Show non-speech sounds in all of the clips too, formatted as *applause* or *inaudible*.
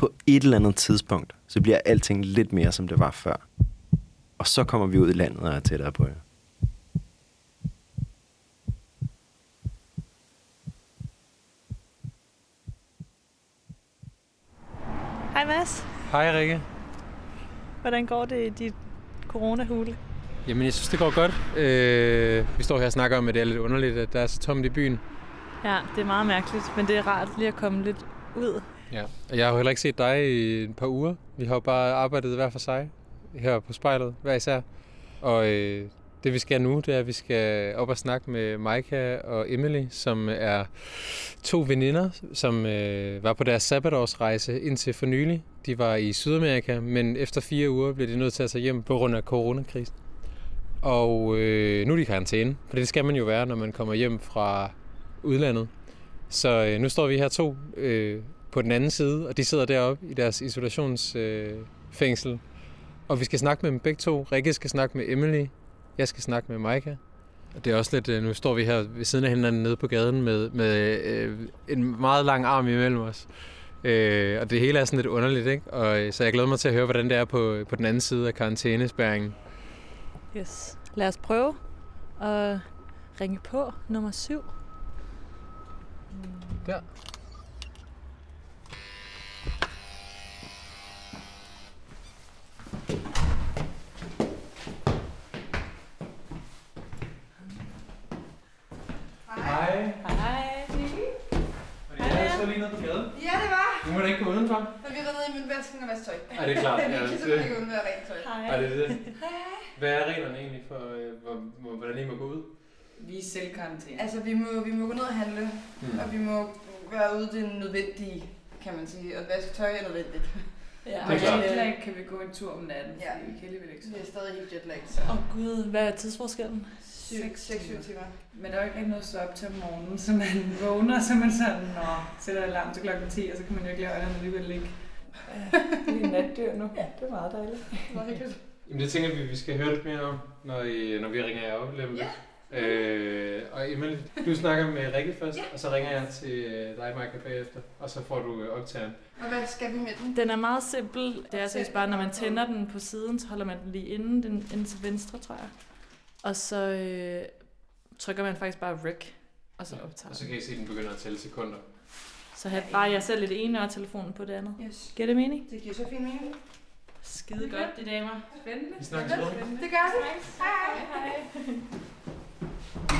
På et eller andet tidspunkt, så bliver alting lidt mere, som det var før. Og så kommer vi ud i landet og er tættere på jer. Hej Mads. Hej Rikke. Hvordan går det i dit coronahule? Jamen, jeg synes, det går godt. Øh, vi står her og snakker om, at det er lidt underligt, at der er så tomt i byen. Ja, det er meget mærkeligt, men det er rart lige at komme lidt ud. Ja. Jeg har jo heller ikke set dig i et par uger. Vi har jo bare arbejdet hver for sig her på spejlet, hver især. Og øh, det vi skal nu, det er, at vi skal op og snakke med Maika og Emily, som er to veninder, som øh, var på deres sabbatårsrejse indtil for nylig. De var i Sydamerika, men efter fire uger blev de nødt til at tage hjem på grund af coronakrisen. Og øh, nu er de i karantæne, for det skal man jo være, når man kommer hjem fra udlandet. Så øh, nu står vi her to øh, på den anden side, og de sidder deroppe i deres isolationsfængsel. Øh, og vi skal snakke med dem begge to. Rikke skal snakke med Emily. Jeg skal snakke med Maika. Og det er også lidt, øh, nu står vi her ved siden af hinanden nede på gaden med, med øh, en meget lang arm imellem os. Øh, og det hele er sådan lidt underligt, ikke? Og, øh, så jeg glæder mig til at høre, hvordan det er på, på den anden side af karantænespæringen. Yes. Lad os prøve at ringe på nummer 7. Der. Hej. Hej. Og jeg står lige nede på gaden. Ja, det var. Nu må du ikke gå udenfor. Men vi var nede i min vasken og vaske tøj. Ej, det er klart. *laughs* vi Ja, kan det- simpelthen ikke undvære rent tøj. Hej. Ej, det er det. Hvad er reglerne egentlig for, øh, hvor, hvor, hvordan I må gå ud? Vi er selvkarantæne. Altså, vi må, vi må gå ned og handle, Hmm. og vi må være ude det nødvendige, kan man sige. Og vaske tøj er nødvendigt. Ja, Det er Og jetlag kan vi gå en tur om natten, Ja. fordi vi kan alligevel ikke Vi sove. er stadig helt jetlag, så... Åh oh, gud, hvad er tidsforskellen? Seks 6-7 timer. timer. Men der er jo ikke rigtig noget at stå op til om morgenen, så man *laughs* vågner, så man sådan, nå, sætter alarm til klokken 10, og så kan man jo ikke lade øjnene alligevel ligge. Det er natdyr nu. Ja. Det er meget dejligt. Det var hyggeligt. Jamen det tænker vi, vi skal høre lidt mere om, når, I, når vi ringer jer op lidt. Ja. Øh, og Emil, du snakker med Rikke først, ja. og så ringer jeg til øh, dig, Michael, bagefter, og så får du øh, optageren. Og hvad skal vi med den? Den er meget simpel. Det er altså bare, når man tænder den på siden, så holder man den lige inden, den, inden til venstre, tror jeg. Og så øh, trykker man faktisk bare rec, og så optager Og så kan I se, at den begynder at tælle sekunder. Så have bare jeg selv lidt ene og telefonen på det andet. Yes. Giver det mening? Det giver så fin mening. Skide godt, de damer. Spændende. Vi snakkes ved. Det gør det. Hej. Hej.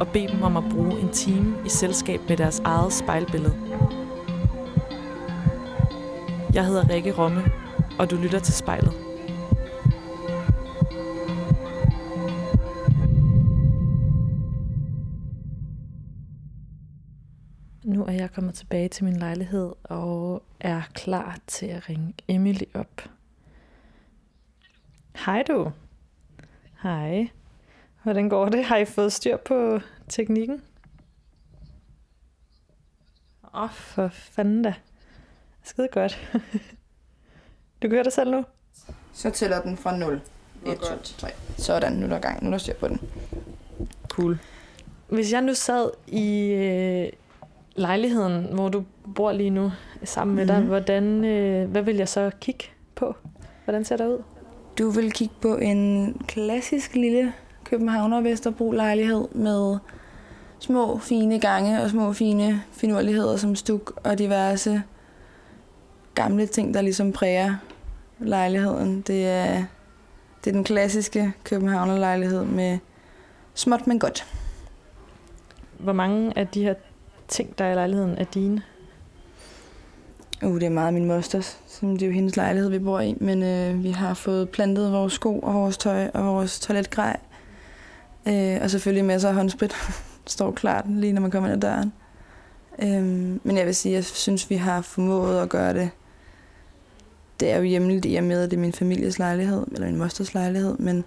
og bede dem om at bruge en time i selskab med deres eget spejlbillede. Jeg hedder Rikke Romme, og du lytter til spejlet. Nu er jeg kommet tilbage til min lejlighed og er klar til at ringe Emily op. Hej du. Hej. Hvordan går det? Har I fået styr på teknikken? Åh, oh, for fanden da. Skide godt. *laughs* du kører dig selv nu? Så tæller den fra 0. Hvor 1, 2, godt. 3. Sådan, nu er der gang. Nu er der styr på den. Cool. Hvis jeg nu sad i øh, lejligheden, hvor du bor lige nu, sammen med dig, Mhm. hvordan, øh, hvad vil jeg så kigge på? Hvordan ser det ud? Du vil kigge på en klassisk lille Københavner Vesterbro lejlighed med små fine gange og små fine finurligheder som stuk og diverse gamle ting, der ligesom præger lejligheden. Det er, det er den klassiske Københavner lejlighed med småt, men godt. Hvor mange af de her ting, der er i lejligheden, er dine? Uh, det er meget min mosters, som det er jo hendes lejlighed, vi bor i. Men øh, vi har fået plantet vores sko og vores tøj og vores toiletgrej. Øh, og selvfølgelig masser af håndsprit. *laughs* står klart lige når man kommer ind ad døren. Øh, men jeg vil sige, jeg synes, vi har formået at gøre det. Det er jo hjemligt i og med, at det er min families lejlighed, eller min mosters lejlighed, men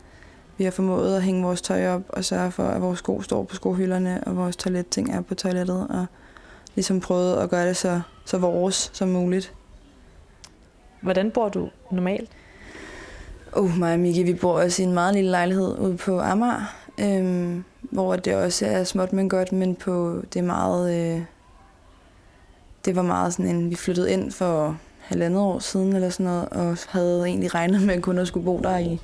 vi har formået at hænge vores tøj op og sørge for, at vores sko står på skohylderne, og vores toiletting er på toilettet, og ligesom prøvet at gøre det så, så vores som muligt. Hvordan bor du normalt? Uh, mig og Miki, vi bor også i en meget lille lejlighed ude på Amager, øhm, hvor det også er småt, men godt, men på det er meget... Øh, det var meget sådan en, vi flyttede ind for halvandet år siden eller sådan noget, og havde egentlig regnet med kun at skulle bo der i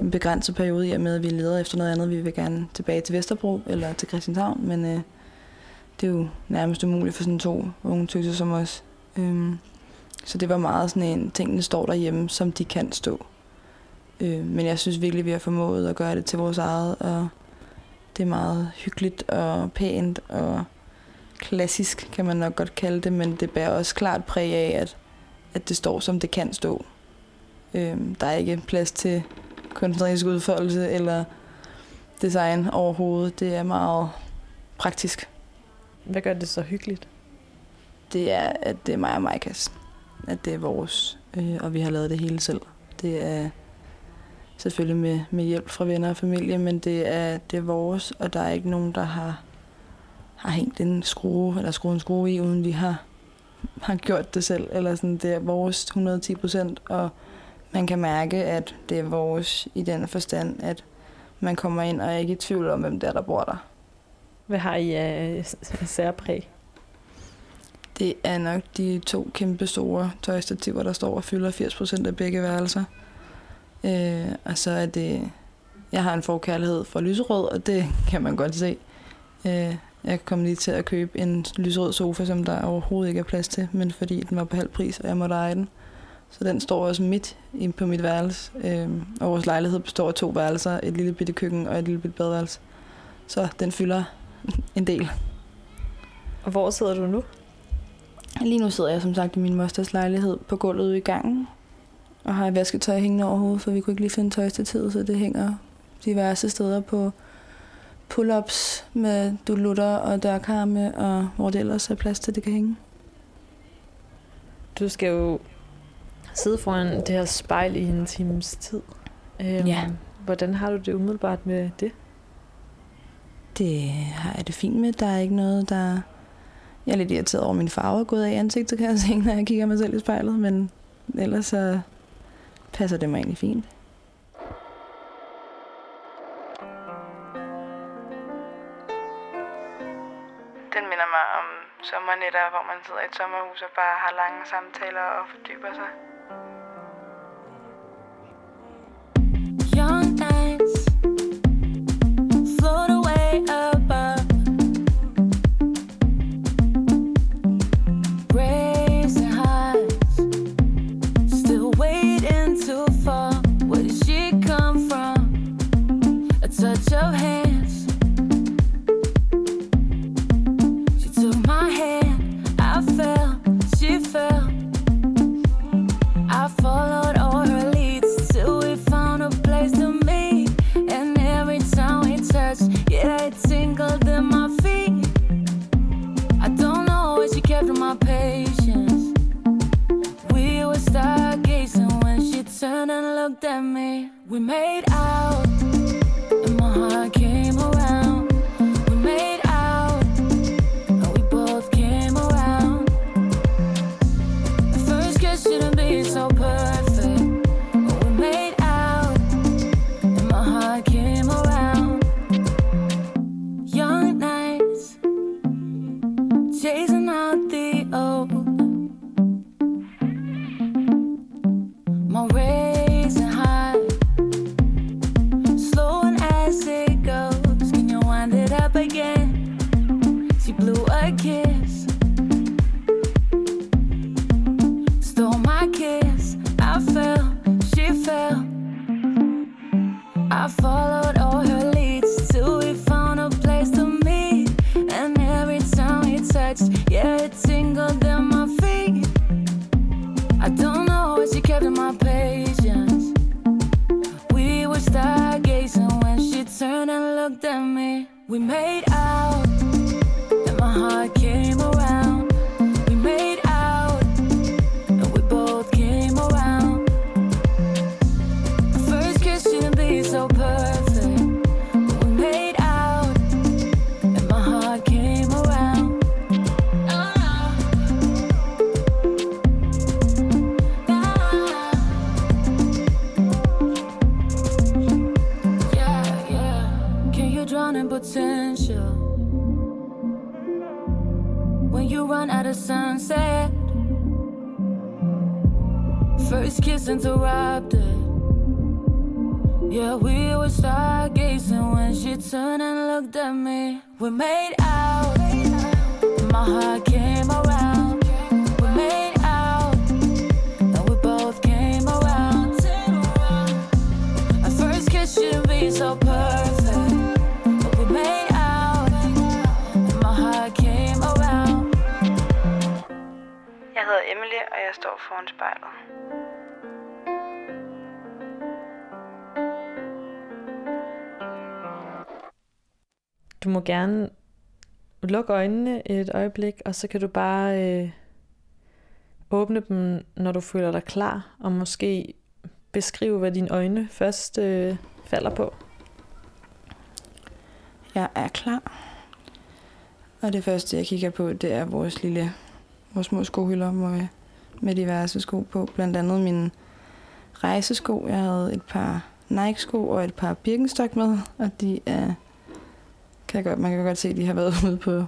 en begrænset periode, i og med at vi leder efter noget andet. Vi vil gerne tilbage til Vesterbro eller til Christianshavn, men øh, det er jo nærmest umuligt for sådan to unge tøser som os. Øhm, så det var meget sådan en, tingene står derhjemme, som de kan stå. Øh, men jeg synes virkelig, vi har formået at gøre det til vores eget, og det er meget hyggeligt og pænt og klassisk, kan man nok godt kalde det, men det bærer også klart præg af, at, at det står, som det kan stå. Øh, der er ikke plads til kunstnerisk udfoldelse eller design overhovedet. Det er meget praktisk. Hvad gør det så hyggeligt? Det er, at det er mig og Maikas. At det er vores, øh, og vi har lavet det hele selv. Det er selvfølgelig med, med hjælp fra venner og familie, men det er, det er vores, og der er ikke nogen, der har, har hængt en skrue, eller skruet en skrue i, uden vi har, har gjort det selv. Eller sådan, det er vores 110 procent, og man kan mærke, at det er vores i den forstand, at man kommer ind og er ikke i tvivl om, hvem det er, der bor der. Hvad har I af særpræg? Det er nok de to kæmpe store tøjstativer, der står og fylder 80 procent af begge værelser. Øh, og så er det... Jeg har en forkærlighed for lyserød, og det *laughs* kan man godt se. Øh, jeg kom lige til at købe en lyserød sofa, som der overhovedet ikke er plads til, men fordi den var på halv pris, og jeg måtte eje den. Så den står også midt inde på mit værelse. Øh, og vores lejlighed består af to værelser, et lille bitte køkken og et lille bitte badeværelse. Så den fylder *laughs* en del. Og hvor sidder du nu? Lige nu sidder jeg som sagt i min mosters lejlighed på gulvet i gangen. Og har vasketøj hængende over hovedet, for vi kunne ikke lige finde tøjstativet, så det hænger diverse steder på pull-ups med dulutter og dørkarme, og hvor det ellers er plads til, det kan hænge. Du skal jo sidde foran det her spejl i en times tid. Øhm, Ja. Hvordan har du det umiddelbart med det? Det har jeg det fint med. Der er ikke noget, der... Jeg er lidt irriteret over, at min farve er gået af i ansigtet, kan jeg se, når jeg kigger mig selv i spejlet, men ellers så passer det mig egentlig fint. Den minder mig om sommernetter, hvor man sidder i et sommerhus og bare har lange samtaler og fordyber sig. Patience. We were stargazing when she turned and looked at me. We made out, and my heart came around. Interrupted. Yeah, we were stargazing when she turned and looked at me. We made out. My heart came around. We made out. And we both came around. Our first kiss shouldn't be so perfect. But we made out. My heart came around. Jeg hedder Emily, og jeg står foran spejlet. Du må gerne lukke øjnene et øjeblik, og så kan du bare øh, åbne dem, når du føler dig klar, og måske beskrive, hvad dine øjne først øh, falder på. Jeg er klar. Og det første, jeg kigger på, det er vores lille, vores små skohylder med, med diverse sko på. Blandt andet mine rejsesko. Jeg havde et par Nike-sko og et par Birkenstock med, og de er, kan jeg godt, man kan godt se, at de har været ude på,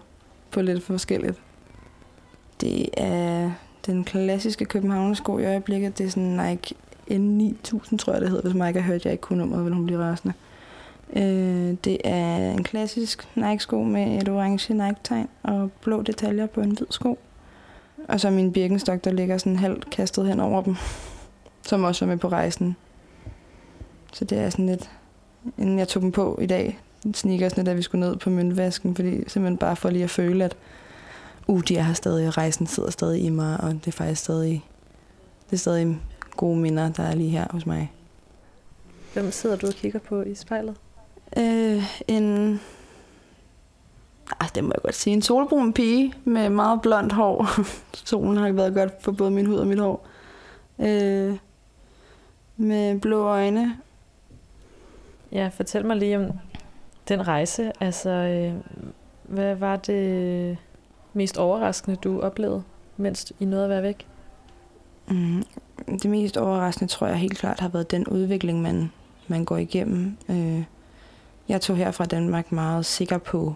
på lidt forskelligt. Det er den klassiske københavnersko i øjeblikket. Det er sådan Nike N9000, tror jeg det hedder. Hvis Mike har hørt, jeg ikke kunne nummeret, vil hun blive rasende. Øh, det er en klassisk Nike-sko med et orange Nike-tegn og blå detaljer på en hvid sko. Og så min Birkenstock, der ligger sådan halvt kastet hen over dem, som også var med på rejsen. Så det er sådan lidt, inden jeg tog dem på i dag, sneakersne, da vi skulle ned på møntvasken, fordi simpelthen bare for lige at føle, at uh, de er her stadig, og rejsen sidder stadig i mig, og det er faktisk stadig, det er stadig gode minder, der er lige her hos mig. Hvem sidder du og kigger på i spejlet? Øh, en... Ah, det må jeg godt sige. En solbrun pige med meget blondt hår. *laughs* Solen har været godt for både min hud og mit hår. Øh, med blå øjne. Ja, fortæl mig lige om den rejse. Altså, øh, hvad var det mest overraskende, du oplevede, mens I nåede at være væk? Mm, det mest overraskende tror jeg helt klart har været den udvikling, man, man går igennem. Øh, jeg tog her fra Danmark meget sikker på,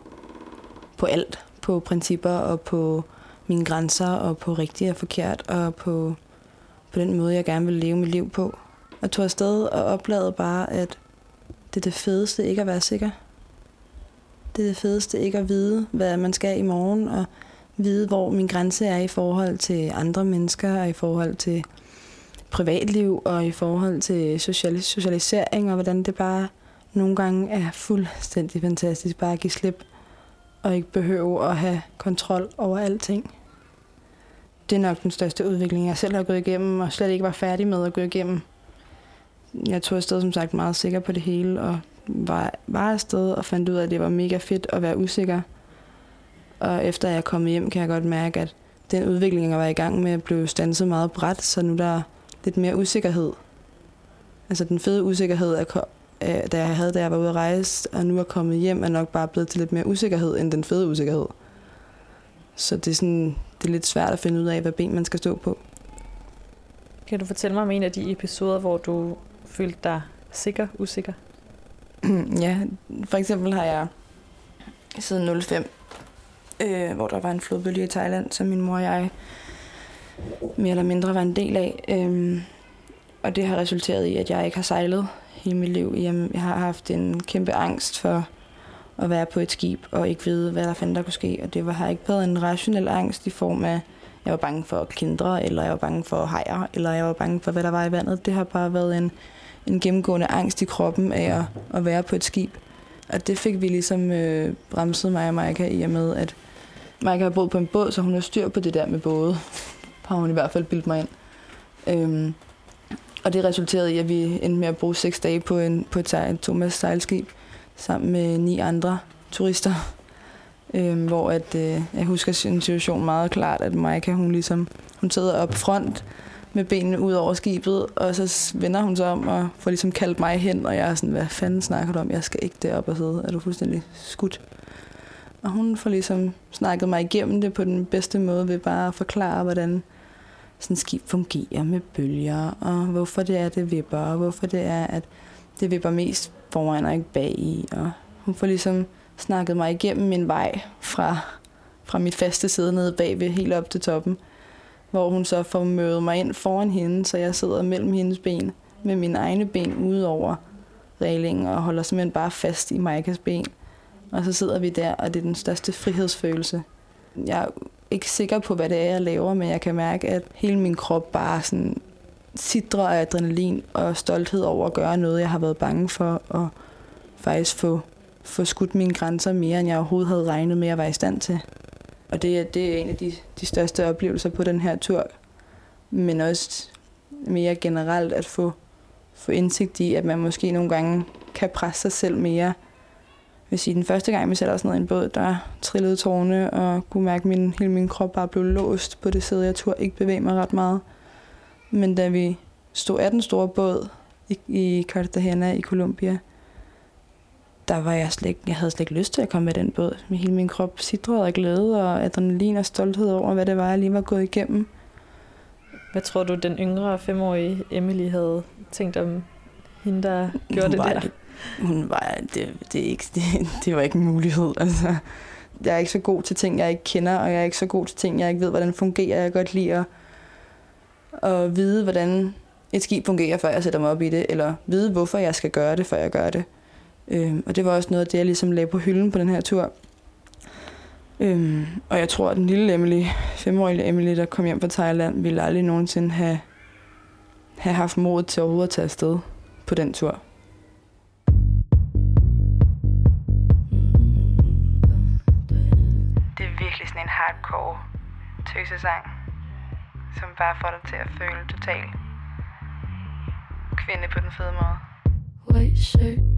på alt. På principper og på mine grænser og på rigtigt og forkert og på, på den måde, jeg gerne vil leve mit liv på. Og tog afsted og oplevede bare, at det er det fedeste ikke at være sikker. Det er det fedeste ikke at vide, hvad man skal i morgen, og vide, hvor min grænse er i forhold til andre mennesker, og i forhold til privatliv, og i forhold til social- socialisering, og hvordan det bare nogle gange er fuldstændig fantastisk bare at give slip, og ikke behøve at have kontrol over alting. Det er nok den største udvikling, jeg selv har gået igennem, og slet ikke var færdig med at gå igennem. Jeg tog afsted som sagt meget sikker på det hele, og var, var afsted og fandt ud af, at det var mega fedt at være usikker. Og efter jeg er kommet hjem, kan jeg godt mærke, at den udvikling, jeg var i gang med, blev stanset meget bredt, så nu er der lidt mere usikkerhed. Altså den fede usikkerhed, er, da jeg havde, da jeg var ude at rejse, og nu er kommet hjem, er nok bare blevet til lidt mere usikkerhed, end den fede usikkerhed. Så det er, sådan, det er lidt svært at finde ud af, hvad ben man skal stå på. Kan du fortælle mig om en af de episoder, hvor du følte dig sikker, usikker? *clears throat* ja, for eksempel har jeg siden 05, øh, hvor der var en flodbølge i Thailand, som min mor og jeg mere eller mindre var en del af. Øh, og det har resulteret i, at jeg ikke har sejlet hele mit liv. Jeg har haft en kæmpe angst for at være på et skib og ikke vide, hvad der fandt der kunne ske. Og det var, har ikke været en rationel angst i form af, jeg var bange for kindre, eller jeg var bange for hajer, eller jeg var bange for, hvad der var i vandet. Det har bare været en, en gennemgående angst i kroppen af at, at være på et skib. Og det fik vi ligesom øh, bremset mig og Maika i og med, at Maika har boet på en båd, så hun har styr på det der med både. Har hun i hvert fald bildt mig ind. Øhm, Og det resulterede i, at vi endte med at bruge seks dage på, en, på et, et Thomas sejlskib sammen med ni andre turister. Øhm, hvor at, øh, jeg husker sin situation meget klart, at Maika, hun ligesom, hun sidder op front med benene ud over skibet, og så vender hun sig om og får ligesom kaldt mig hen, og jeg er sådan, hvad fanden snakker du om? Jeg skal ikke derop og sidde. Er du fuldstændig skudt? Og hun får ligesom snakket mig igennem det på den bedste måde ved bare at forklare, hvordan sådan et skib fungerer med bølger, og hvorfor det er, det vipper, og hvorfor det er, at det vipper mest foran og ikke bag i. Og hun får ligesom snakket mig igennem min vej fra, fra mit faste sæde nede bagved helt op til toppen, hvor hun så får mødet mig ind foran hende, så jeg sidder mellem hendes ben med mine egne ben ude over reglingen og holder simpelthen bare fast i Maikas ben. Og så sidder vi der, og det er den største frihedsfølelse. Jeg er ikke sikker på, hvad det er, jeg laver, men jeg kan mærke, at hele min krop bare sådan sidrer af adrenalin og stolthed over at gøre noget, jeg har været bange for, og faktisk få, få skudt mine grænser mere, end jeg overhovedet havde regnet med at være i stand til. Og det, er- det er en af de, de største oplevelser på den her tur. Men også mere generelt at få, få indsigt i, at man måske nogle gange kan presse sig selv mere. Jeg vil sige, den første gang, vi satte os ned i en båd, der trillede tårne, og kunne mærke, at min, hele min krop bare blev låst på det sæde. Jeg turde ikke bevæge mig ret meget. Men da vi stod af den store båd i, i Cartagena i Colombia, der var jeg slet ikke, jeg havde slet ikke lyst til at komme med den båd. Med hele min krop sidrede af glæde og adrenalin og stolthed over, hvad det var, jeg lige var gået igennem. Hvad tror du, den yngre femårige Emily havde tænkt om hende, der gjorde hun det der? Det, hun var, det, det, er ikke, *laughs* det, det var ikke en mulighed. Altså, jeg er ikke så god til ting, jeg ikke kender, og jeg er ikke så god til ting, jeg ikke ved, hvordan fungerer. Jeg godt lide at, at vide, hvordan et skib fungerer, før jeg sætter mig op i det, eller vide, hvorfor jeg skal gøre det, før jeg gør det. Øhm, og det var også noget af det, jeg ligesom lagde på hylden på den her tur. Øhm, og jeg tror, at den lille Emily, femårige Emily, der kom hjem fra Thailand, ville aldrig nogensinde have, have haft mod til overhovedet at tage afsted på den tur. Det er virkelig sådan en hardcore tøsesang, som bare får dig til at føle total kvinde på den fede måde. White shirt,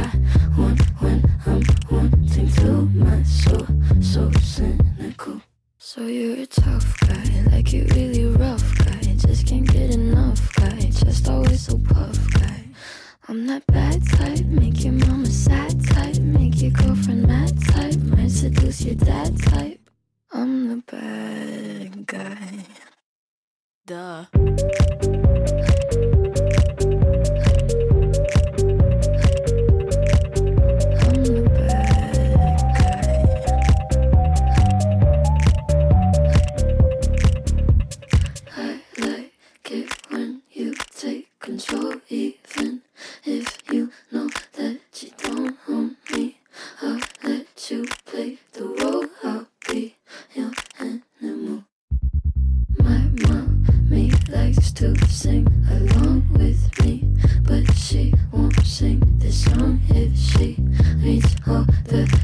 to sing along with me, but she won't sing this song if she reads all the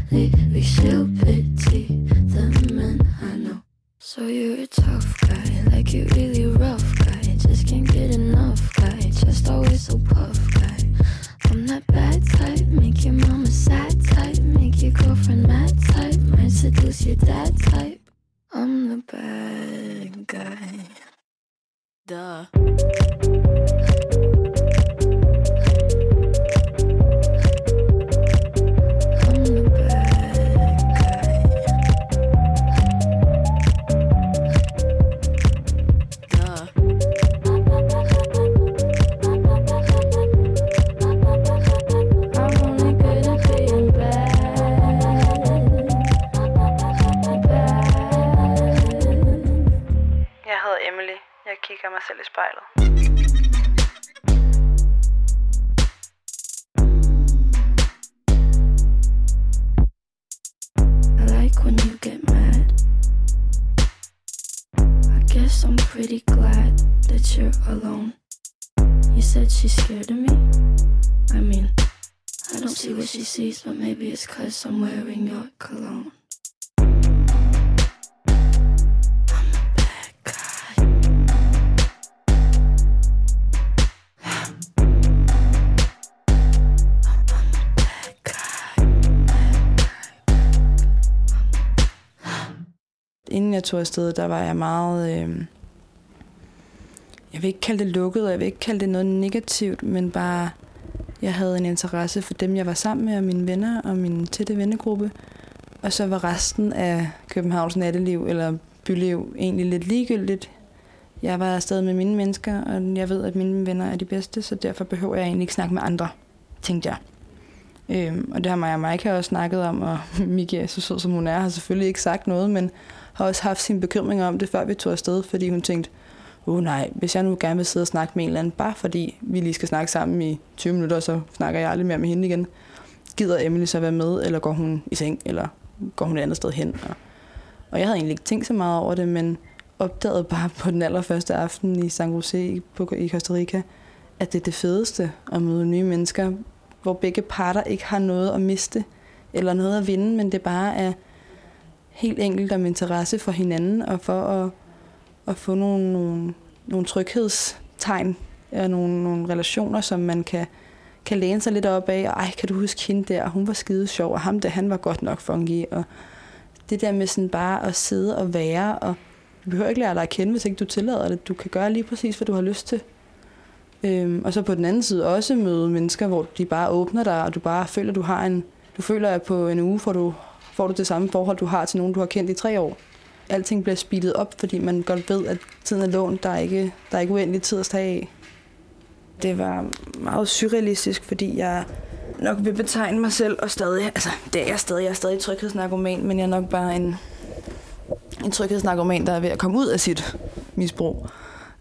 tog afsted, der var jeg meget... Øh, jeg vil ikke kalde det lukket, og jeg vil ikke kalde det noget negativt, men bare... Jeg havde en interesse for dem, jeg var sammen med, og mine venner og min tætte vennegruppe. Og så var resten af Københavns natteliv eller byliv egentlig lidt ligegyldigt. Jeg var afsted med mine mennesker, og jeg ved, at mine venner er de bedste, så derfor behøver jeg egentlig ikke snakke med andre, tænkte jeg. Øhm, og det har Maja og Mike også snakket om, og *laughs* Miki, så sød som hun er, har selvfølgelig ikke sagt noget, men har også haft sine bekymringer om det, før vi tog afsted, fordi hun tænkte, åh oh, nej, hvis jeg nu gerne vil sidde og snakke med en eller anden, bare fordi vi lige skal snakke sammen i 20 minutter, så snakker jeg aldrig mere med hende igen. Gider Emily så være med, eller går hun i seng, eller går hun et andet sted hen? Og, og jeg havde egentlig ikke tænkt så meget over det, men opdagede bare på den allerførste aften i San Jose på, i Costa Rica, at det er det fedeste at møde nye mennesker, hvor begge parter ikke har noget at miste, eller noget at vinde, men det bare er helt enkelt om interesse for hinanden, og for at, at få nogle, nogle, nogle tryghedstegn, og nogle, nogle relationer, som man kan, kan læne sig lidt op af, og ej, kan du huske hende der, hun var skide sjov, og ham der, han var godt nok funky, og det der med sådan bare at sidde og være, og du behøver ikke lære dig at kende, hvis ikke du tillader det. Du kan gøre lige præcis, hvad du har lyst til. Øhm, og så på den anden side også møde mennesker, hvor de bare åbner dig, og du bare føler, du har en... Du føler, at på en uge får du, får du det samme forhold, du har til nogen, du har kendt i tre år. Alting bliver speedet op, fordi man godt ved, at tiden er lånt. Der er ikke, der er ikke uendelig tid at tage af. Det var meget surrealistisk, fordi jeg nok vil betegne mig selv, og stadig, altså det er jeg stadig, jeg er stadig tryghedsnarkoman, men jeg er nok bare en, en tryghedsnarkoman, der er ved at komme ud af sit misbrug.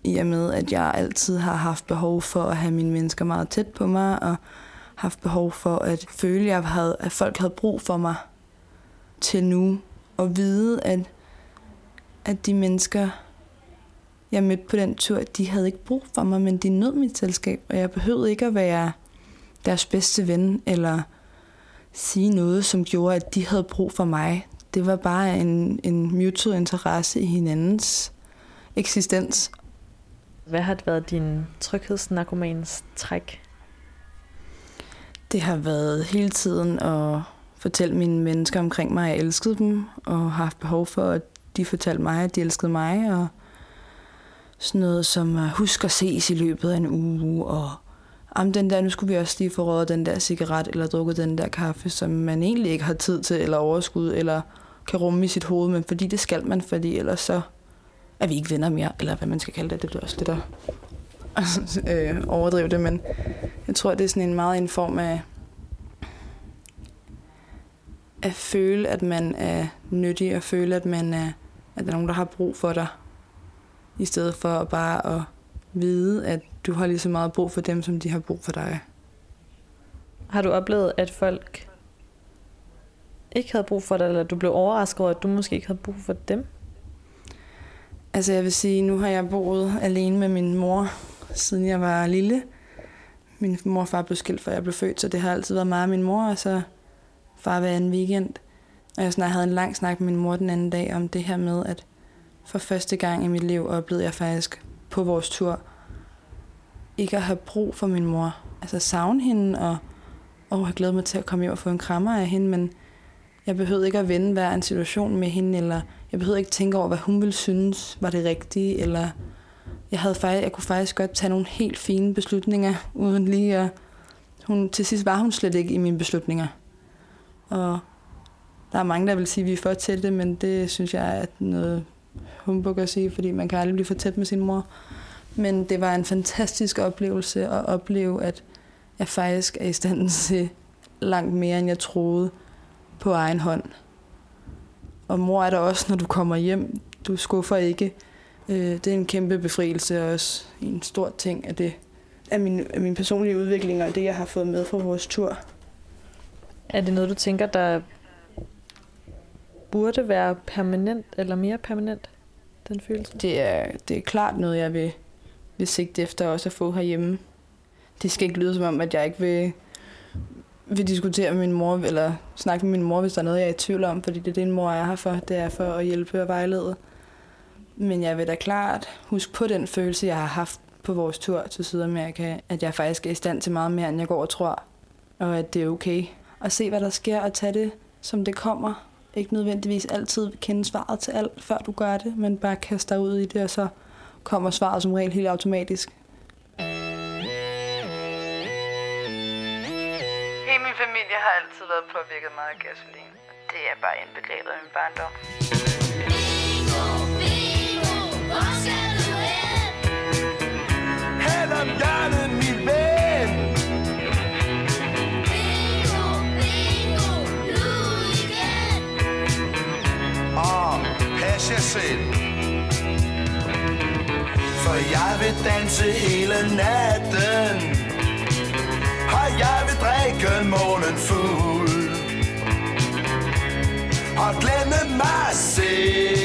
I og med, at jeg altid har haft behov for at have mine mennesker meget tæt på mig, og haft behov for at føle, at, jeg havde, at folk havde brug for mig til nu. Og vide, at, at de mennesker, jeg mødte på den tur, de havde ikke brug for mig, men de nød mit selskab, og jeg behøvede ikke at være deres bedste ven, eller sige noget, som gjorde, at de havde brug for mig. Det var bare en, en mutual interesse i hinandens eksistens. Hvad har det været din tryghedsnarkomans træk? Det har været hele tiden at fortælle mine mennesker omkring mig, at jeg elskede dem, og har haft behov for, at de fortalte mig, at de elskede mig, og sådan noget som at huske at ses i løbet af en uge, og om den der, nu skulle vi også lige få røget den der cigaret, eller drukket den der kaffe, som man egentlig ikke har tid til, eller overskud, eller kan rumme i sit hoved, men fordi det skal man, fordi ellers så er vi ikke venner mere, eller hvad man skal kalde det, det bliver også det, der *laughs* øh, overdrive det, men jeg tror, det er sådan en meget en form af at føle, at man er nyttig, og føle, at man er, at der er nogen, der har brug for dig, i stedet for bare at vide, at du har lige så meget brug for dem, som de har brug for dig. Har du oplevet, at folk ikke havde brug for dig, eller du blev overrasket over, at du måske ikke havde brug for dem? Altså jeg vil sige, nu har jeg boet alene med min mor, siden jeg var lille. Min mor og far blev skilt, før jeg blev født, så det har altid været meget min mor, og så far hver anden weekend. Og jeg sådan, havde en lang snak med min mor den anden dag om det her med, at for første gang i mit liv oplevede jeg faktisk på vores tur, ikke at have brug for min mor. Altså savne hende, og, og jeg glæder mig til at komme hjem og få en krammer af hende, men jeg behøvede ikke at vende hver en situation med hende, eller jeg behøvede ikke tænke over, hvad hun ville synes var det rigtige, eller jeg, havde faktisk, jeg kunne faktisk godt tage nogle helt fine beslutninger, uden lige at... Hun, til sidst var hun slet ikke i mine beslutninger. Og der er mange, der vil sige, at vi er for tætte, men det synes jeg er noget humbug at sige, fordi man kan aldrig blive for tæt med sin mor. Men det var en fantastisk oplevelse at opleve, at jeg faktisk er i stand *laughs* til langt mere, end jeg troede på egen hånd. Og mor er der også, når du kommer hjem. Du skuffer ikke. Øh, det er en kæmpe befrielse og også en stor ting af det af min, af min personlige udvikling og det, jeg har fået med fra vores tur. Er det noget, du tænker, der burde være permanent eller mere permanent? den følelse? Det er, det er klart noget, jeg vil, vil sigte efter også at få herhjemme. Det skal ikke lyde som om, at jeg ikke vil, vil diskutere med min mor, eller snakke med min mor, hvis der er noget, jeg er i tvivl om, fordi det er det, en mor er her for. Det er for at hjælpe og vejlede. Men jeg vil da klart huske på den følelse, jeg har haft på vores tur til Sydamerika, at jeg faktisk er i stand til meget mere, end jeg går og tror, og at det er okay. Og se, hvad der sker, og tage det, som det kommer. Ikke nødvendigvis altid kende svaret til alt, før du gør det, men bare kaste dig ud i det, og så kommer svaret som regel helt automatisk. Hele min familie har altid været påvirket meget af gasolin. Det er bare indbegrebet af min barndom. Danse hele natten. Og jeg vil drikke månen fuld. Og glemme mig selv.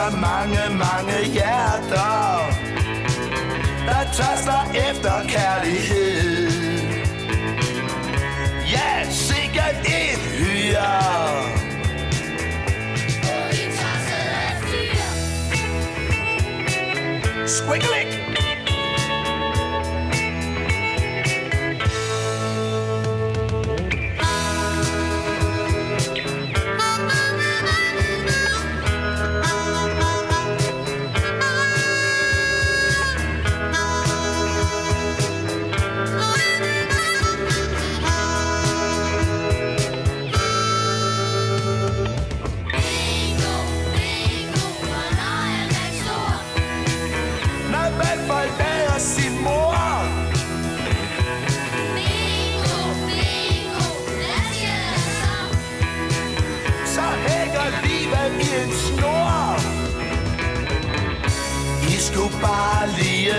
Så mange, mange hjerter, der tørster efter kærlighed. Ja, sikkert et hyre. Squiggly!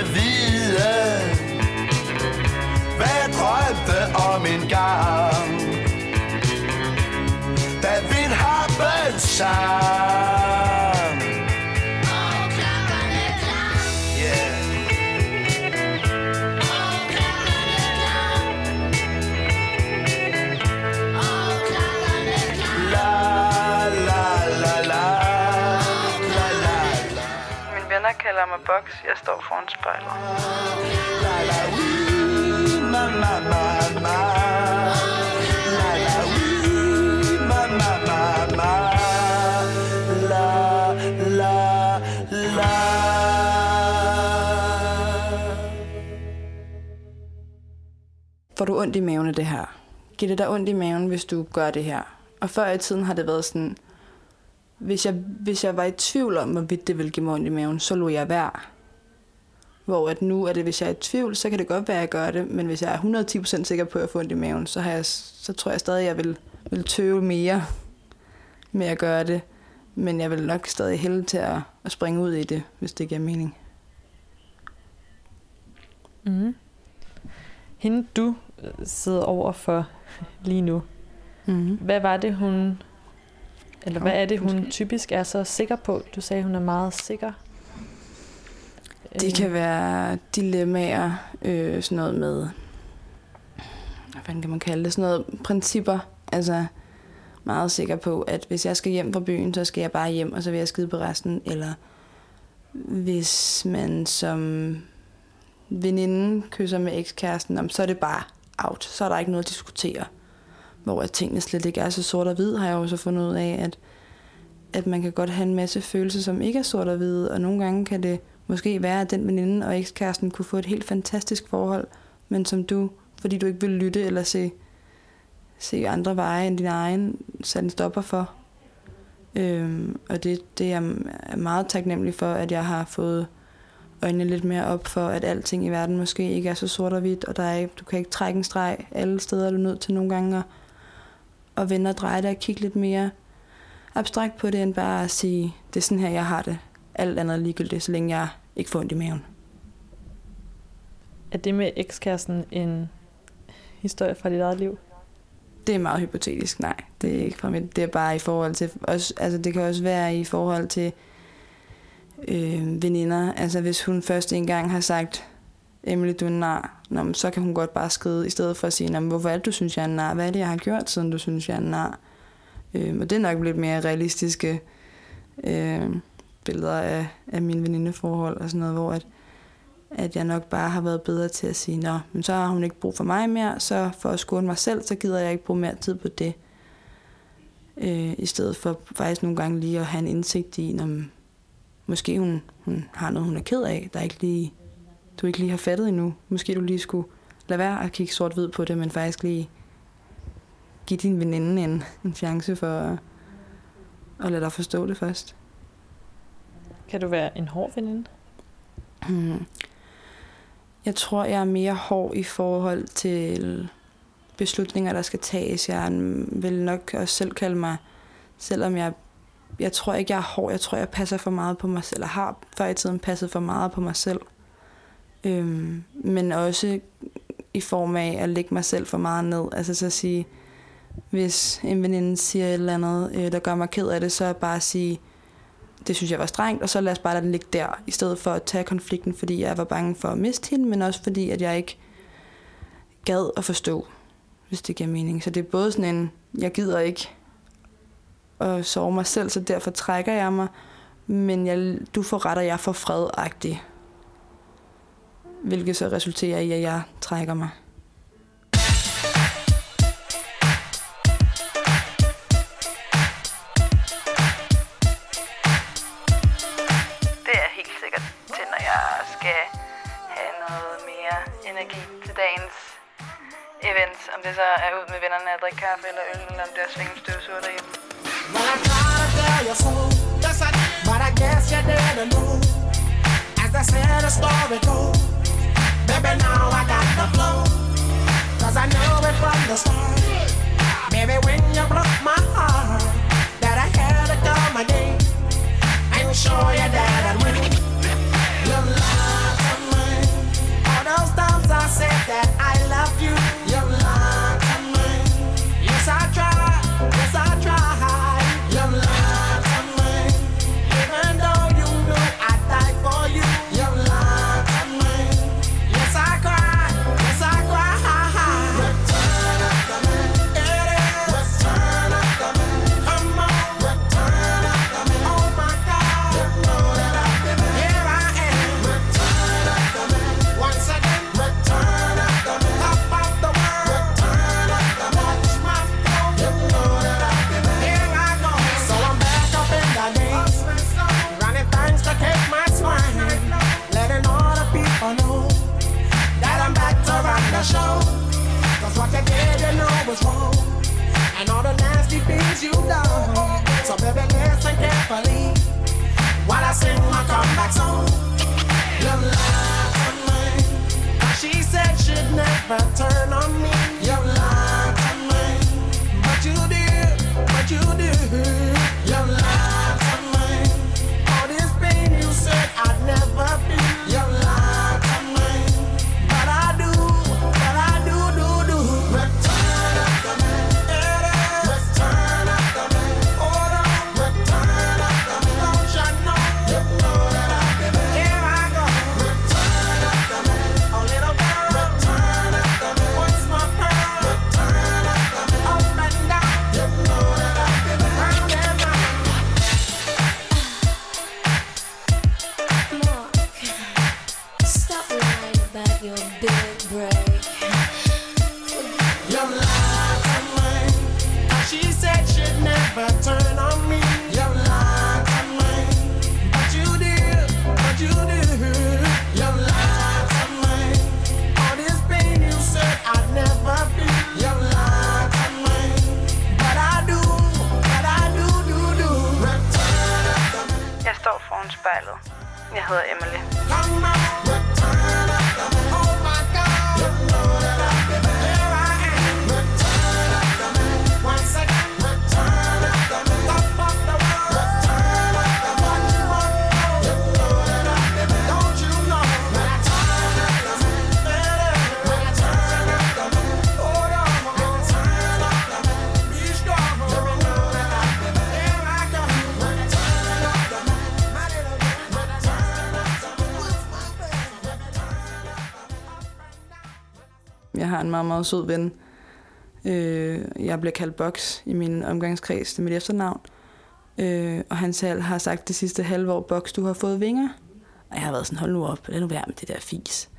Vide Hvad jeg drømte om en gang Da vindharpen sang kalder mig Box. Jeg står foran spejlet. La la La la La la la Får du ondt i maven af det her? Giver det dig ondt i maven, hvis du gør det her? Og før i tiden har det været sådan, hvis jeg, hvis jeg var i tvivl om, hvorvidt det ville give mig ondt i maven, så lå jeg være. Hvor at nu er det, hvis jeg er i tvivl, så kan det godt være, at jeg gør det, men hvis jeg er 110% sikker på, at jeg får ondt i maven, så, har jeg, så tror jeg stadig, at jeg vil, vil tøve mere med at gøre det. Men jeg vil nok stadig hælde til at, at springe ud i det, hvis det giver mening. Mm. Hende du sidder over for lige nu, Mm-hmm. hvad var det hun, eller hvad er det hun undskyld. typisk er så sikker på? Du sagde, hun er meget sikker. Det Øh, kan være dilemmaer, øh, sådan noget med, hvad kan man kalde det, sådan noget principper. Altså meget sikker på, at hvis jeg skal hjem fra byen, så skal jeg bare hjem, og så vil jeg skide på resten. Eller hvis man som veninde kysser med ekskæresten, så er det bare out. Så er der ikke noget at diskutere. Hvor at tingene slet ikke er så sort og hvid, har jeg også fundet ud af, at, at man kan godt have en masse følelser, som ikke er sort og hvide, og nogle gange kan det måske være, at den veninde og ekskæresten kunne få et helt fantastisk forhold, men som du, fordi du ikke vil lytte eller se, se andre veje end din egen, satte en stopper for. Øhm, og det, det er jeg meget taknemmelig for, at jeg har fået øjnene lidt mere op for, at alting i verden måske ikke er så sort og hvidt, og der er du kan ikke trække en streg alle steder, er du nødt til nogle gange at, at vende og dreje det og kigge lidt mere abstrakt på det, end bare at sige, det er sådan her, jeg har det. Alt andet er ligegyldigt, så længe jeg ikke får ondt i maven. Er det med ekskæresten en historie fra dit eget liv? Det er meget hypotetisk, nej. Det er ikke fra mit. Det er bare i forhold til... Også, altså det kan også være i forhold til øh, veninder. Altså hvis hun først engang har sagt, Emily, du er en nar, Nå, men så kan hun godt bare skride, i stedet for at sige, hvorfor er det, du synes, jeg er en nar? Hvad er det, jeg har gjort, siden du synes, jeg er en nar? Øh, og det er nok lidt mere realistiske øh, billeder af, af mine venindeforhold og sådan noget, hvor at, at jeg nok bare har været bedre til at sige, nå, men så har hun ikke brug for mig mere, så for at skåne mig selv, så gider jeg ikke bruge mere tid på det. Øh, I stedet for faktisk nogle gange lige at have en indsigt i, når måske hun, hun har noget, hun er ked af, der ikke lige, du ikke lige har fattet endnu. Måske du lige skulle lade være at kigge sort-hvid på det, men faktisk lige give din veninde en, en chance for at, at lade dig forstå det først. Kan du være en hård veninde? Hmm. Jeg tror, jeg er mere hård i forhold til beslutninger, der skal tages. Jeg vil nok også selv kalde mig, selvom jeg, jeg tror ikke, jeg er hård. Jeg tror, jeg passer for meget på mig selv, eller har før i tiden passet for meget på mig selv. Øhm, men også i form af at lægge mig selv for meget ned. Altså så at sige, hvis en veninde siger et eller andet, øh, der gør mig ked af det, så bare at sige, det synes jeg var strengt, og så lad os bare lade den ligge der, i stedet for at tage konflikten, fordi jeg var bange for at miste hende, men også fordi, at jeg ikke gad at forstå, hvis det giver mening. Så det er både sådan en, jeg gider ikke at sove mig selv, så derfor trækker jeg mig, men jeg, du får ret, og jeg får fred-agtig. Hvilket så resulterer i, at jeg trækker mig. Det er helt sikkert til, når jeg skal have noget mere energi til dagens event. Om det så er ud med vennerne at drikke kaffe eller øl, eller om det er at svinge støvsuger derhjemme. But I guess you didn't know. As I said, the story goes, baby, now I got the flow. Cause I knew it from the start. Baby, when you broke my heart, meget, sød ven. Øh, jeg bliver kaldt Box i min omgangskreds, det er mit efternavn. Øh, og han selv har sagt det sidste halve år, Box, du har fået vinger. Og jeg har været sådan, hold nu op, lad nu være med det der fis.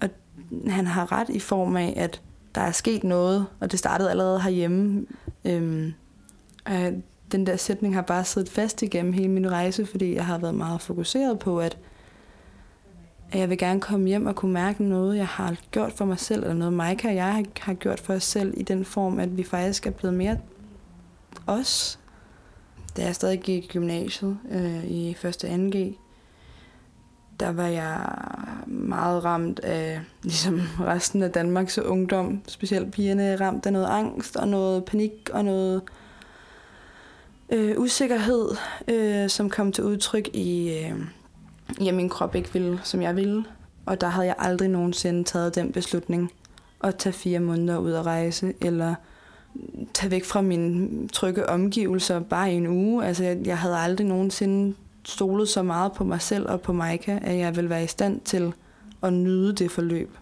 Og han har ret i form af, at der er sket noget, og det startede allerede herhjemme. Øhm, og den der sætning har bare siddet fast igennem hele min rejse, fordi jeg har været meget fokuseret på, at at jeg vil gerne komme hjem og kunne mærke noget, jeg har gjort for mig selv, eller noget Maika og jeg har gjort for os selv, i den form, at vi faktisk er blevet mere os. Da jeg stadig gik i gymnasiet øh, i 1. 2. G, der var jeg meget ramt af, *laughs* ligesom resten af Danmarks ungdom, specielt pigerne, ramt af noget angst og noget panik og noget øh, usikkerhed, øh, som kom til udtryk i... Øh, ja, min krop ikke ville, som jeg ville. Og der havde jeg aldrig nogensinde taget den beslutning at tage fire måneder ud at rejse, eller tage væk fra mine trygge omgivelser bare i en uge. Altså, jeg, jeg havde aldrig nogensinde stolet så meget på mig selv og på Maika, at jeg ville være i stand til at nyde det forløb.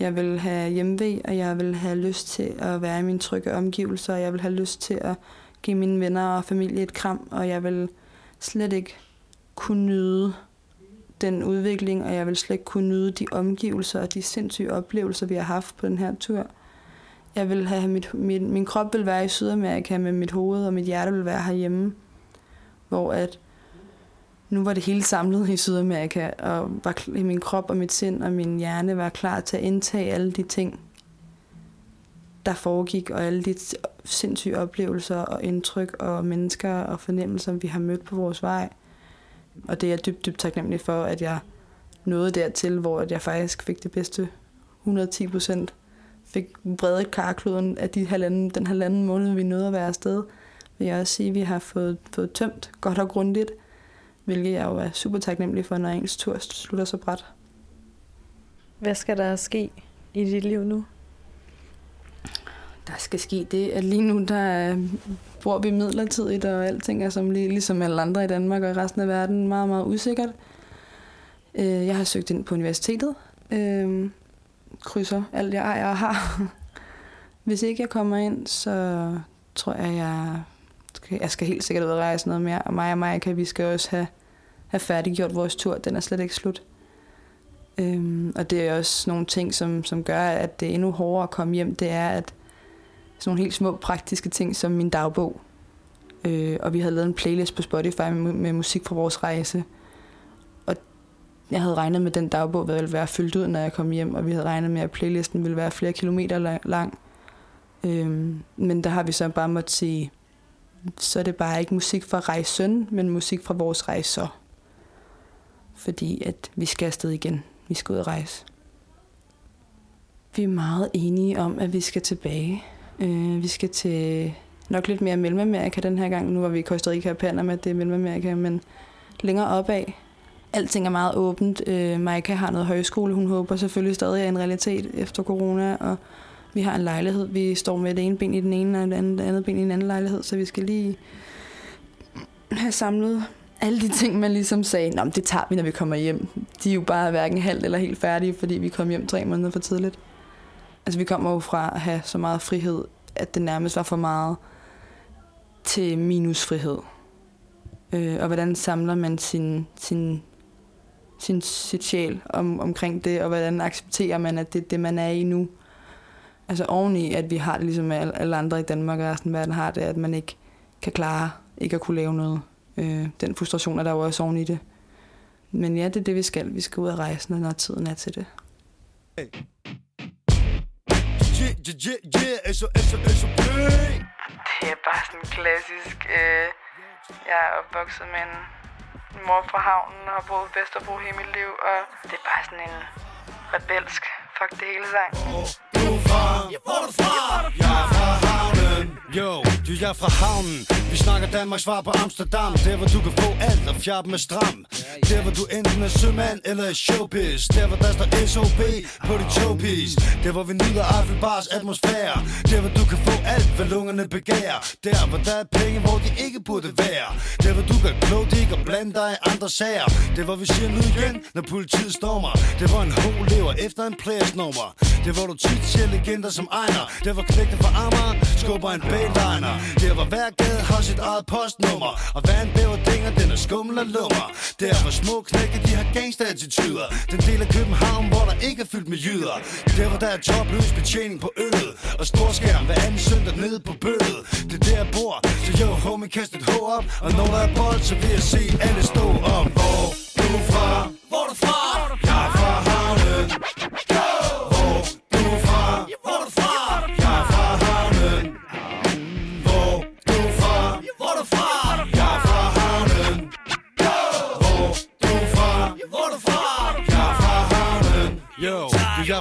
Jeg vil have hjemvej, og jeg vil have lyst til at være i mine trygge omgivelser, og jeg vil have lyst til at give mine venner og familie et kram, og jeg vil slet ikke kunne nyde den udvikling, og jeg vil slet ikke kunne nyde de omgivelser og de sindssyge oplevelser, vi har haft på den her tur. Jeg vil have mit, min, min krop vil være i Sydamerika, men mit hoved og mit hjerte vil være herhjemme. Hvor at nu var det hele samlet i Sydamerika, og var, min krop og mit sind og min hjerne var klar til at indtage alle de ting, der foregik, og alle de sindssyge oplevelser og indtryk og mennesker og fornemmelser, vi har mødt på vores vej. Og det er jeg dybt, dybt taknemmelig for, at jeg nåede dertil, hvor jeg faktisk fik det bedste 110 procent. Fik bredet karkloden af de halvanden, den halvanden måned, vi nåede at være afsted. Vil jeg også sige, at vi har fået, fået tømt godt og grundigt, hvilket jeg jo er super taknemmelig for, når ens tur slutter så bræt. Hvad skal der ske i dit liv nu? Der skal ske det, at lige nu der bor vi midlertidigt, og alting er som lige, ligesom alle andre i Danmark og i resten af verden meget, meget usikkert. Øh, jeg har søgt ind på universitetet. Øh, krydser alt, jeg ejer og har. *laughs* Hvis ikke jeg kommer ind, så tror jeg, jeg skal, jeg skal helt sikkert ud og rejse noget mere. Og mig og Maja, vi skal også have, have færdiggjort vores tur. Den er slet ikke slut. Øhm, og det er også nogle ting, som, som gør, at det er endnu hårdere at komme hjem. Det er, at sådan nogle helt små praktiske ting, som min dagbog. Øh, og vi havde lavet en playlist på Spotify med, med musik fra vores rejse. Og jeg havde regnet med, at den dagbog ville være fyldt ud, når jeg kom hjem, og vi havde regnet med, at playlisten ville være flere kilometer lang. Øh, men der har vi så bare måttet sige, så er det bare ikke musik fra rejsen, men musik fra vores rejser. Fordi at vi skal afsted igen. Vi skal ud og rejse. Vi er meget enige om, at vi skal tilbage. Øh, vi skal til nok lidt mere Mellemamerika den her gang. Nu var vi i Costa Rica og Panama, det er Mellemamerika, men længere opad. Alting er meget åbent. Øh, Maika har noget højskole, hun håber selvfølgelig stadig er en realitet efter corona, og vi har en lejlighed. Vi står med det ene ben i den ene, og det andet, det andet ben i den anden lejlighed, så vi skal lige have samlet alle de ting, man ligesom sagde, Nå, det tager vi, når vi kommer hjem. De er jo bare hverken halvt eller helt færdige, fordi vi kom hjem tre måneder for tidligt. Altså vi kommer jo fra at have så meget frihed, at det nærmest var for meget til minusfrihed. Øh, og hvordan samler man sin, sin, sin sit sjæl om, omkring det, og hvordan accepterer man, at det er det, man er i nu. Altså oveni, at vi har det ligesom alle, alle andre i Danmark og resten af verden har det, at man ikke kan klare ikke at kunne lave noget. Øh, den frustration er der jo også oven i det. Men ja, det er det, vi skal. Vi skal ud af rejse, når tiden er til det. Hey. Yeah, yeah, yeah, yeah, så, så, så, Det er bare sådan klassisk... Øh, jeg er opvokset med en mor fra havnen og har boet Vesterbro hele mit liv, og det er bare sådan en rebelsk fuck det hele sang. Jo, du jeg er fra Yo, du jeg fra havnen Vi snakker Danmarks svar på Amsterdam Der hvor du kan få alt og fjappe med stram Der hvor du enten er sømand eller er showbiz Der hvor der står SOB på dit showpiece Der hvor vi nyder Eiffelbars atmosfære Der hvor du kan få alt hvad lungerne begærer Der hvor der er penge hvor de ikke burde være Der hvor du kan kloge og blande dig i andre sager Der hvor vi siger nu igen når politiet stormer Der hvor en ho lever efter en players nummer Der hvor du tit ser legender som Ejner Der hvor knægte fra Amager skubber en bayliner Der hvor hver gade har sit eget postnummer. Og hver en bæver dinger, den er skummel og lummer. Der hvor små knække, de har gangsta-attityder Den del af København, hvor der ikke er fyldt med jyder. Der hvor der er topløs betjening på øllet Og storskærm hver anden søndag nede på bøllet Det er der jeg bor, så jo homie kast et H op. Og når der er bold, så vil jeg se alle stå om. Hvor du fra? Hvor du fra?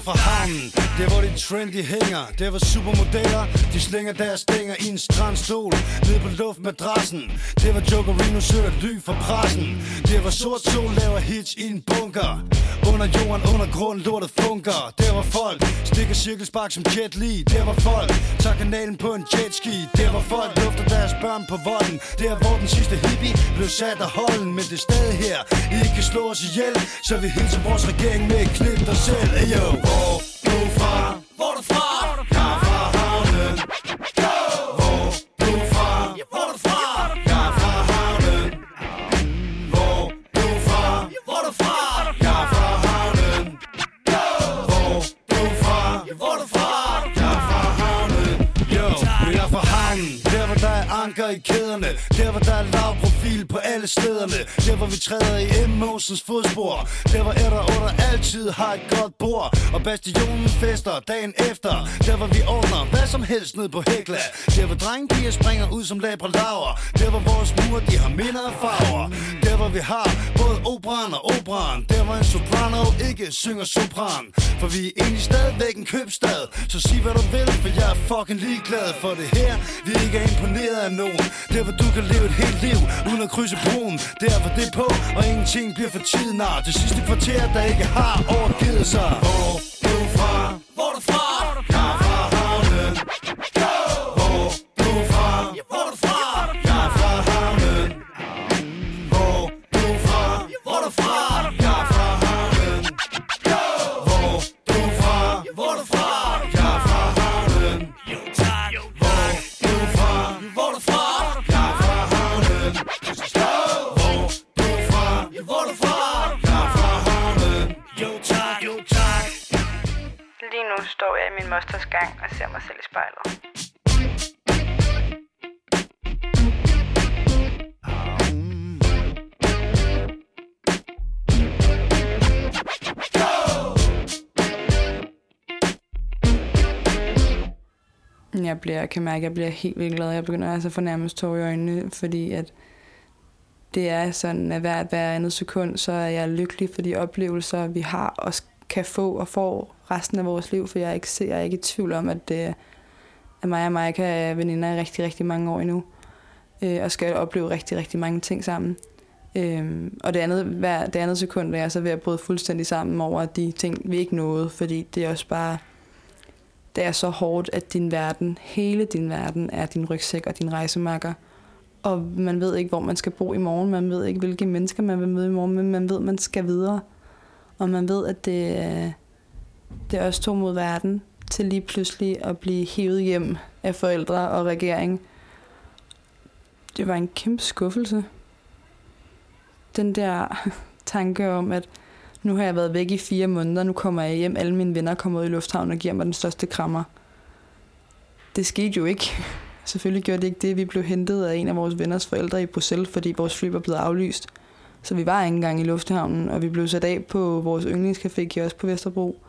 Du jeg der Det hvor de trendy hænger. Det hvor supermodeller De slænger deres stænger i en strandstol Nede på luftmadrassen. Det hvor Jokerino søger ly for pressen. Det hvor sort sol laver hits i en bunker. Under jorden, under grund, lortet funker. Der hvor folk stikker cirkelspark som Jet Li. Der hvor folk tager kanalen på en jetski. Der hvor folk lufter deres børn på volden. Der hvor den sidste hippie blev sat af holden. Men det er stadig her, I kan slå os ihjel. Så vi hilser vores regering med et klip dig selv. Hey yo, hvor du er fra? Hvor er du fra? Jeg er fra havnen Hvor du er fra? Hvor er du fra? Jeg er fra havnen Hvor du er fra? Der anker i kæderne der hvor der er lav profil på alle stederne. Der hvor vi træder i M. Mosens fodspor. Der hvor er der under altid har et godt bord. Og bastionen fester dagen efter. Der hvor vi ordner hvad som helst ned på Hekla Der hvor drengepiger springer ud som labre laver. Der hvor vores mur de har minder og farver. Der hvor vi har både operan og operan Der hvor en soprano ikke synger sopran. For vi er egentlig stadigvæk en købstad. Så sig hvad du vil, for jeg er fucking ligeglad. For det her, vi ikke er imponeret af nogen. Der hvor du kan leve et helt liv uden at krydse broen Der hvor det på, og ingenting bliver for tiden nar Det sidste kvarter, der ikke har overgivet sig Hvor du fra? Hvor er du fra? Første gang og ser mig selv i spejlet. Mm. Jeg bliver, jeg kan mærke, at jeg bliver helt vildt glad. Jeg begynder altså at få nærmest tår i øjnene, fordi at det er sådan, at hver, hver andet sekund, så er jeg lykkelig for de oplevelser, vi har og kan få og får resten af vores liv, for jeg er ikke, jeg er ikke i tvivl om, at, det, at mig og Maja er veninder i rigtig, rigtig mange år endnu, øh, og skal opleve rigtig, rigtig mange ting sammen. Øh, og det andet, hver, det andet sekund er jeg så ved at bryde fuldstændig sammen over de ting, vi ikke nåede, fordi det er også bare, det er så hårdt, at din verden, hele din verden, er din rygsæk og din rejsemakker. Og man ved ikke, hvor man skal bo i morgen, man ved ikke, hvilke mennesker man vil møde i morgen, men man ved, at man skal videre. Og man ved, at det, øh, det er også to mod verden til lige pludselig at blive hævet hjem af forældre og regering. Det var en kæmpe skuffelse. Den der *laughs* tanke om, at nu har jeg været væk i fire måneder, nu kommer jeg hjem, alle mine venner kommer ud i lufthavnen og giver mig den største krammer. Det skete jo ikke. *laughs* Selvfølgelig gjorde det ikke det. Vi blev hentet af en af vores venners forældre i Bruxelles, fordi vores fly var blevet aflyst. Så vi var ikke engang i lufthavnen, og vi blev sat af på vores yndlingscafé kiosk på Vesterbro.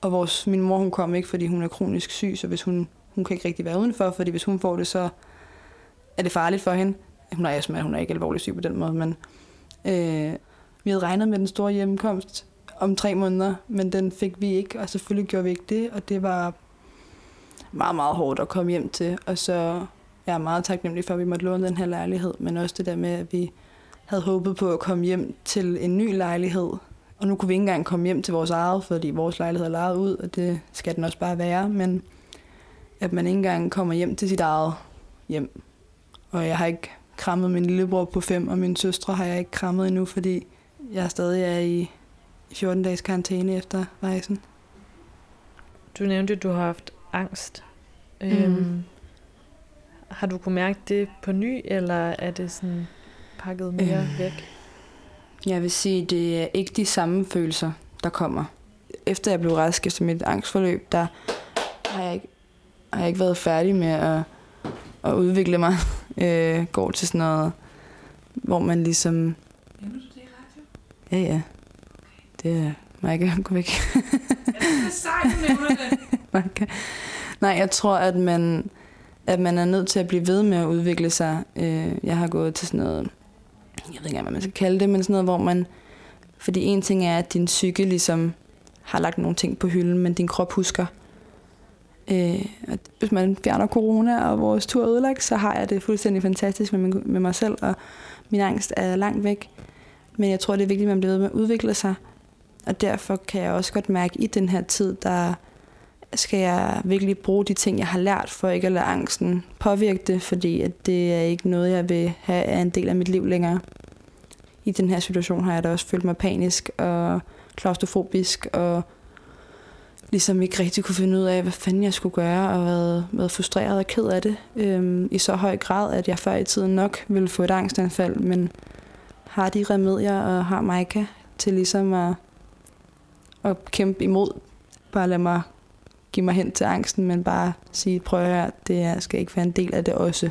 Og vores, min mor hun kom ikke, fordi hun er kronisk syg, så hvis hun, hun kan ikke rigtig være udenfor, fordi hvis hun får det, så er det farligt for hende. Hun er astma, hun er ikke alvorligt syg på den måde, men Øh, vi havde regnet med den store hjemkomst om tre måneder, men den fik vi ikke, og selvfølgelig gjorde vi ikke det, og det var meget, meget hårdt at komme hjem til. Og så jeg er meget taknemmelig for, at vi måtte låne den her lejlighed, men også det der med, at vi havde håbet på at komme hjem til en ny lejlighed. Og nu kunne vi ikke engang komme hjem til vores eget, fordi vores lejlighed er lejet ud, og det skal den også bare være. Men at man ikke engang kommer hjem til sit eget hjem. Og jeg har ikke krammet min lillebror på fem, og min søstre har jeg ikke krammet endnu, fordi jeg stadig er i 14 dages karantæne efter rejsen. Du nævnte, at du har haft angst. Mm. Øhm, har du kunne mærke det på ny, eller er det sådan pakket mere Øh. væk? Jeg vil sige, det er ikke de samme følelser, der kommer. Efter jeg blev rask efter mit angstforløb, der har jeg ikke, har jeg ikke været færdig med at, at udvikle mig. *laughs* Øh, går til sådan noget, hvor man ligesom... Ja, ja. Det er Maika, gå væk. *laughs* Maika. Nej, jeg tror, at man, at man er nødt til at blive ved med at udvikle sig. Øh, jeg har gået til sådan noget, jeg ved ikke hvad man skal kalde det, men sådan noget, hvor man... Fordi en ting er, at din psyke ligesom har lagt nogle ting på hylden, men din krop husker. Øh, at hvis man fjerner corona og vores tur er ødelagt, så har jeg det fuldstændig fantastisk med, min, med mig selv, og min angst er langt væk. Men jeg tror, det er vigtigt, at man bliver ved med at udvikle sig. Og derfor kan jeg også godt mærke, at i den her tid, der skal jeg virkelig bruge de ting, jeg har lært, for ikke at lade angsten påvirke det, fordi at det er ikke noget, jeg vil have er en del af mit liv længere. I den her situation har jeg da også følt mig panisk og klaustrofobisk, og ligesom ikke rigtig kunne finde ud af, hvad fanden jeg skulle gøre, og været, været frustreret og ked af det. Øhm, I så høj grad, at jeg før i tiden nok ville få et angstanfald, men har de remedier og har Maika til ligesom at, at kæmpe imod. Bare lad mig give mig hen til angsten, men bare sige, prøv at høre, det skal ikke være en del af det også.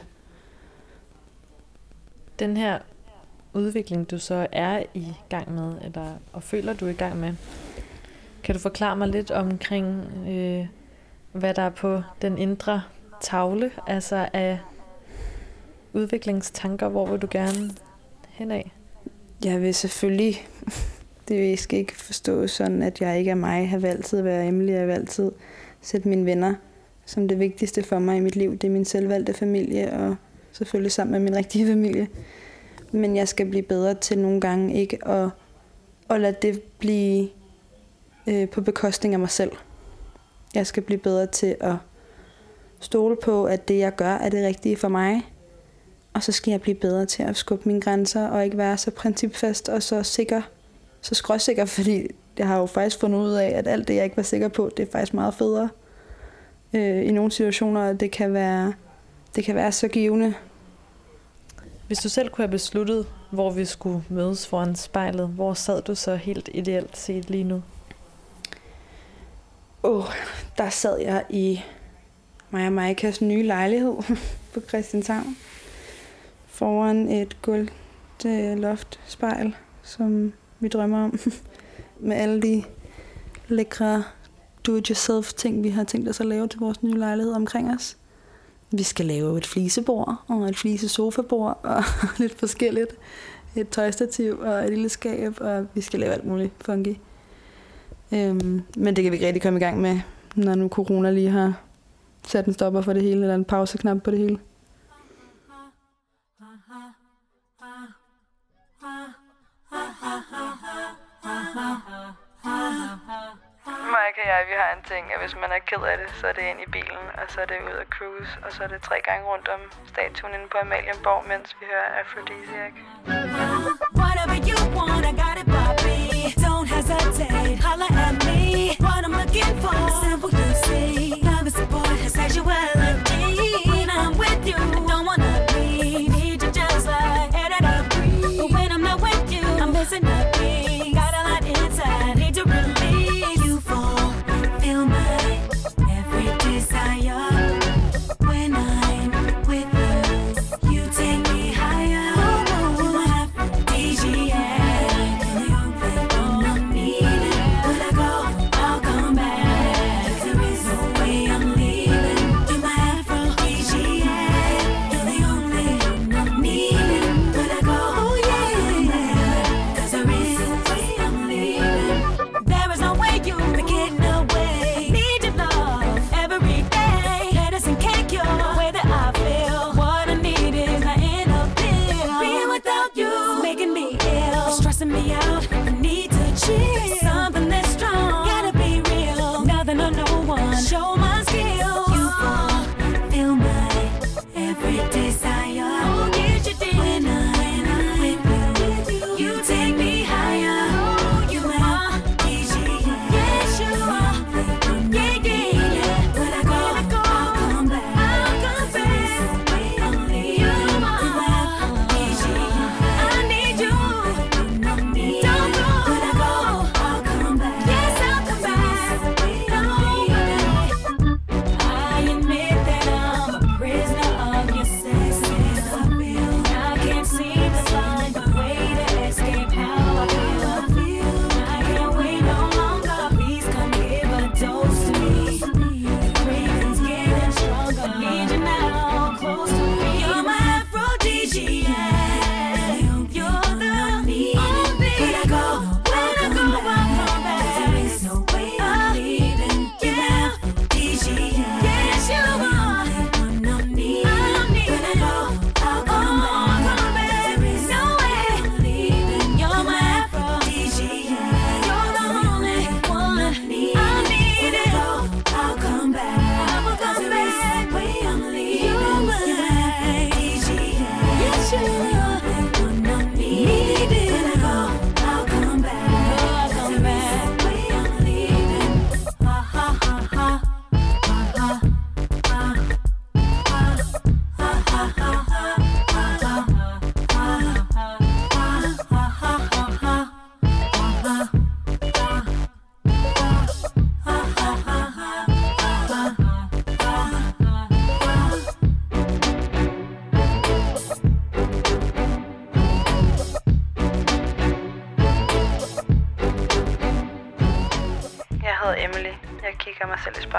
Den her udvikling, du så er i gang med, eller, og føler du er i gang med, kan du forklare mig lidt omkring, øh, hvad der er på den indre tavle, altså af udviklingstanker, hvor vil du gerne hen af? Jeg vil selvfølgelig, *laughs* det skal ikke forstå sådan, at jeg ikke er mig. Jeg vil altid være Emily, jeg vil altid sætte mine venner som det vigtigste for mig i mit liv. Det er min selvvalgte familie, og selvfølgelig sammen med min rigtige familie. Men jeg skal blive bedre til nogle gange ikke at, at lade det blive øh, på bekostning af mig selv. Jeg skal blive bedre til at stole på, at det jeg gør er det rigtige for mig. Og så skal jeg blive bedre til at skubbe mine grænser og ikke være så principfast og så sikker, så skråsikker, *laughs* fordi jeg har jo faktisk fundet ud af, at alt det, jeg ikke var sikker på, det er faktisk meget federe. Øh, I nogle situationer, det kan være, det kan være så givende. Hvis du selv kunne have besluttet, hvor vi skulle mødes foran spejlet, hvor sad du så helt ideelt set lige nu? Åh, oh, der sad jeg i Maja og Maikas nye lejlighed *laughs* på Christianshavn. Foran et gulv loftspejl, som vi drømmer om. *laughs* Med alle de lækre do-it-yourself ting, vi har tænkt os at lave til vores nye lejlighed omkring os. Vi skal lave et flisebord og et flise sofabord *laughs* og lidt forskelligt. Et tøjstativ og et lille skab, og vi skal lave alt muligt funky. Øhm, men det kan vi ikke rigtig komme i gang med, når nu corona lige har sat en stopper for det hele, eller en pauseknap på det hele. Jeg, vi har en ting, at hvis man er ked af det, så er det ind i bilen, og så er det ud at cruise, og så er det tre gange rundt om statuen inde på Amalienborg, mens vi hører Aphrodisiac. Whatever you want, I got it, Bobby. Don't hesitate, holler at me. What I'm looking for, simple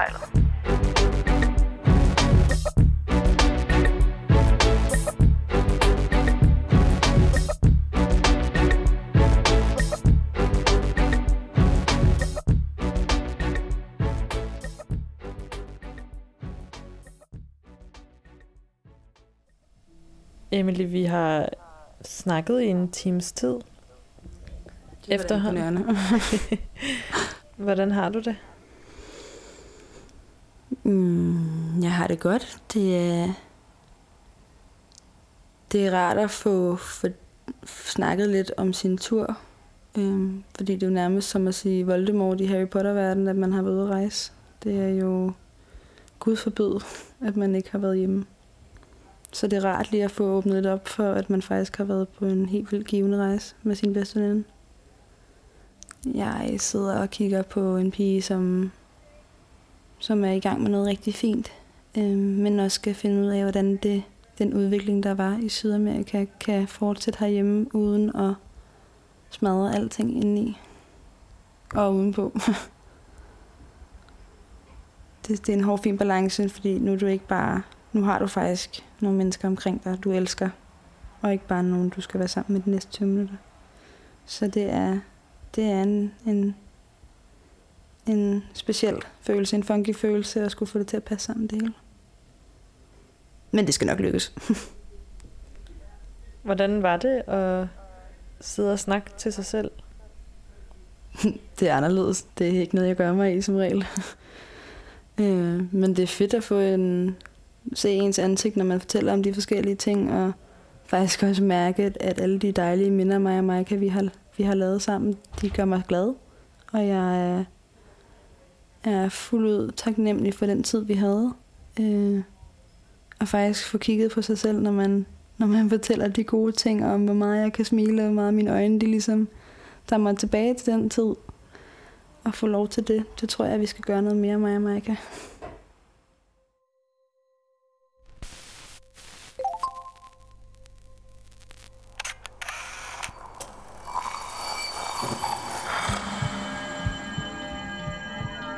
kigger mig selv i spejlet. Emily, vi har snakket i en times tid. Efterhånden. *laughs* Hvordan har du det? Mm, jeg har det godt. Det er, det er rart at få, få snakket lidt om sin tur. Øhm, fordi det er jo nærmest som at sige Voldemort i Harry Potter-verdenen, at man har været ude at rejse. Det er jo Gud forbød, at man ikke har været hjemme. Så det er rart lige at få åbnet lidt op for, at man faktisk har været på en helt vildt givende rejse med sin bedste veninde. Jeg sidder og kigger på en pige, som, som er i gang med noget rigtig fint, øh, men også skal finde ud af, hvordan det, den udvikling, der var i Sydamerika, kan fortsætte herhjemme uden at smadre alting indeni og udenpå. *laughs* det, det er en hård, fin balance, fordi nu er du ikke bare nu har du faktisk nogle mennesker omkring dig, du elsker, og ikke bare nogen, du skal være sammen med de næste 20 minutter. Så det er, det er en, en, en speciel følelse, en funky følelse, at skulle få det til at passe sammen det hele. Men det skal nok lykkes. *laughs* Hvordan var det at sidde og snakke til sig selv? *laughs* det er anderledes. Det er ikke noget, jeg gør mig i som regel. *laughs* øh, men det er fedt at få en, se ens ansigt, når man fortæller om de forskellige ting, og faktisk også mærke, at alle de dejlige minder, mig og Maika, vi har, vi har lavet sammen, de gør mig glad. Og jeg er, er fuldt ud taknemmelig for den tid, vi havde. Øh, og faktisk få kigget på sig selv, når man, når man *laughs* fortæller de gode ting om, hvor meget jeg kan smile, og hvor meget mine øjne, de ligesom tager mig tilbage til den tid. Og få lov til det. Det tror jeg, vi skal gøre noget mere, mig og Maika.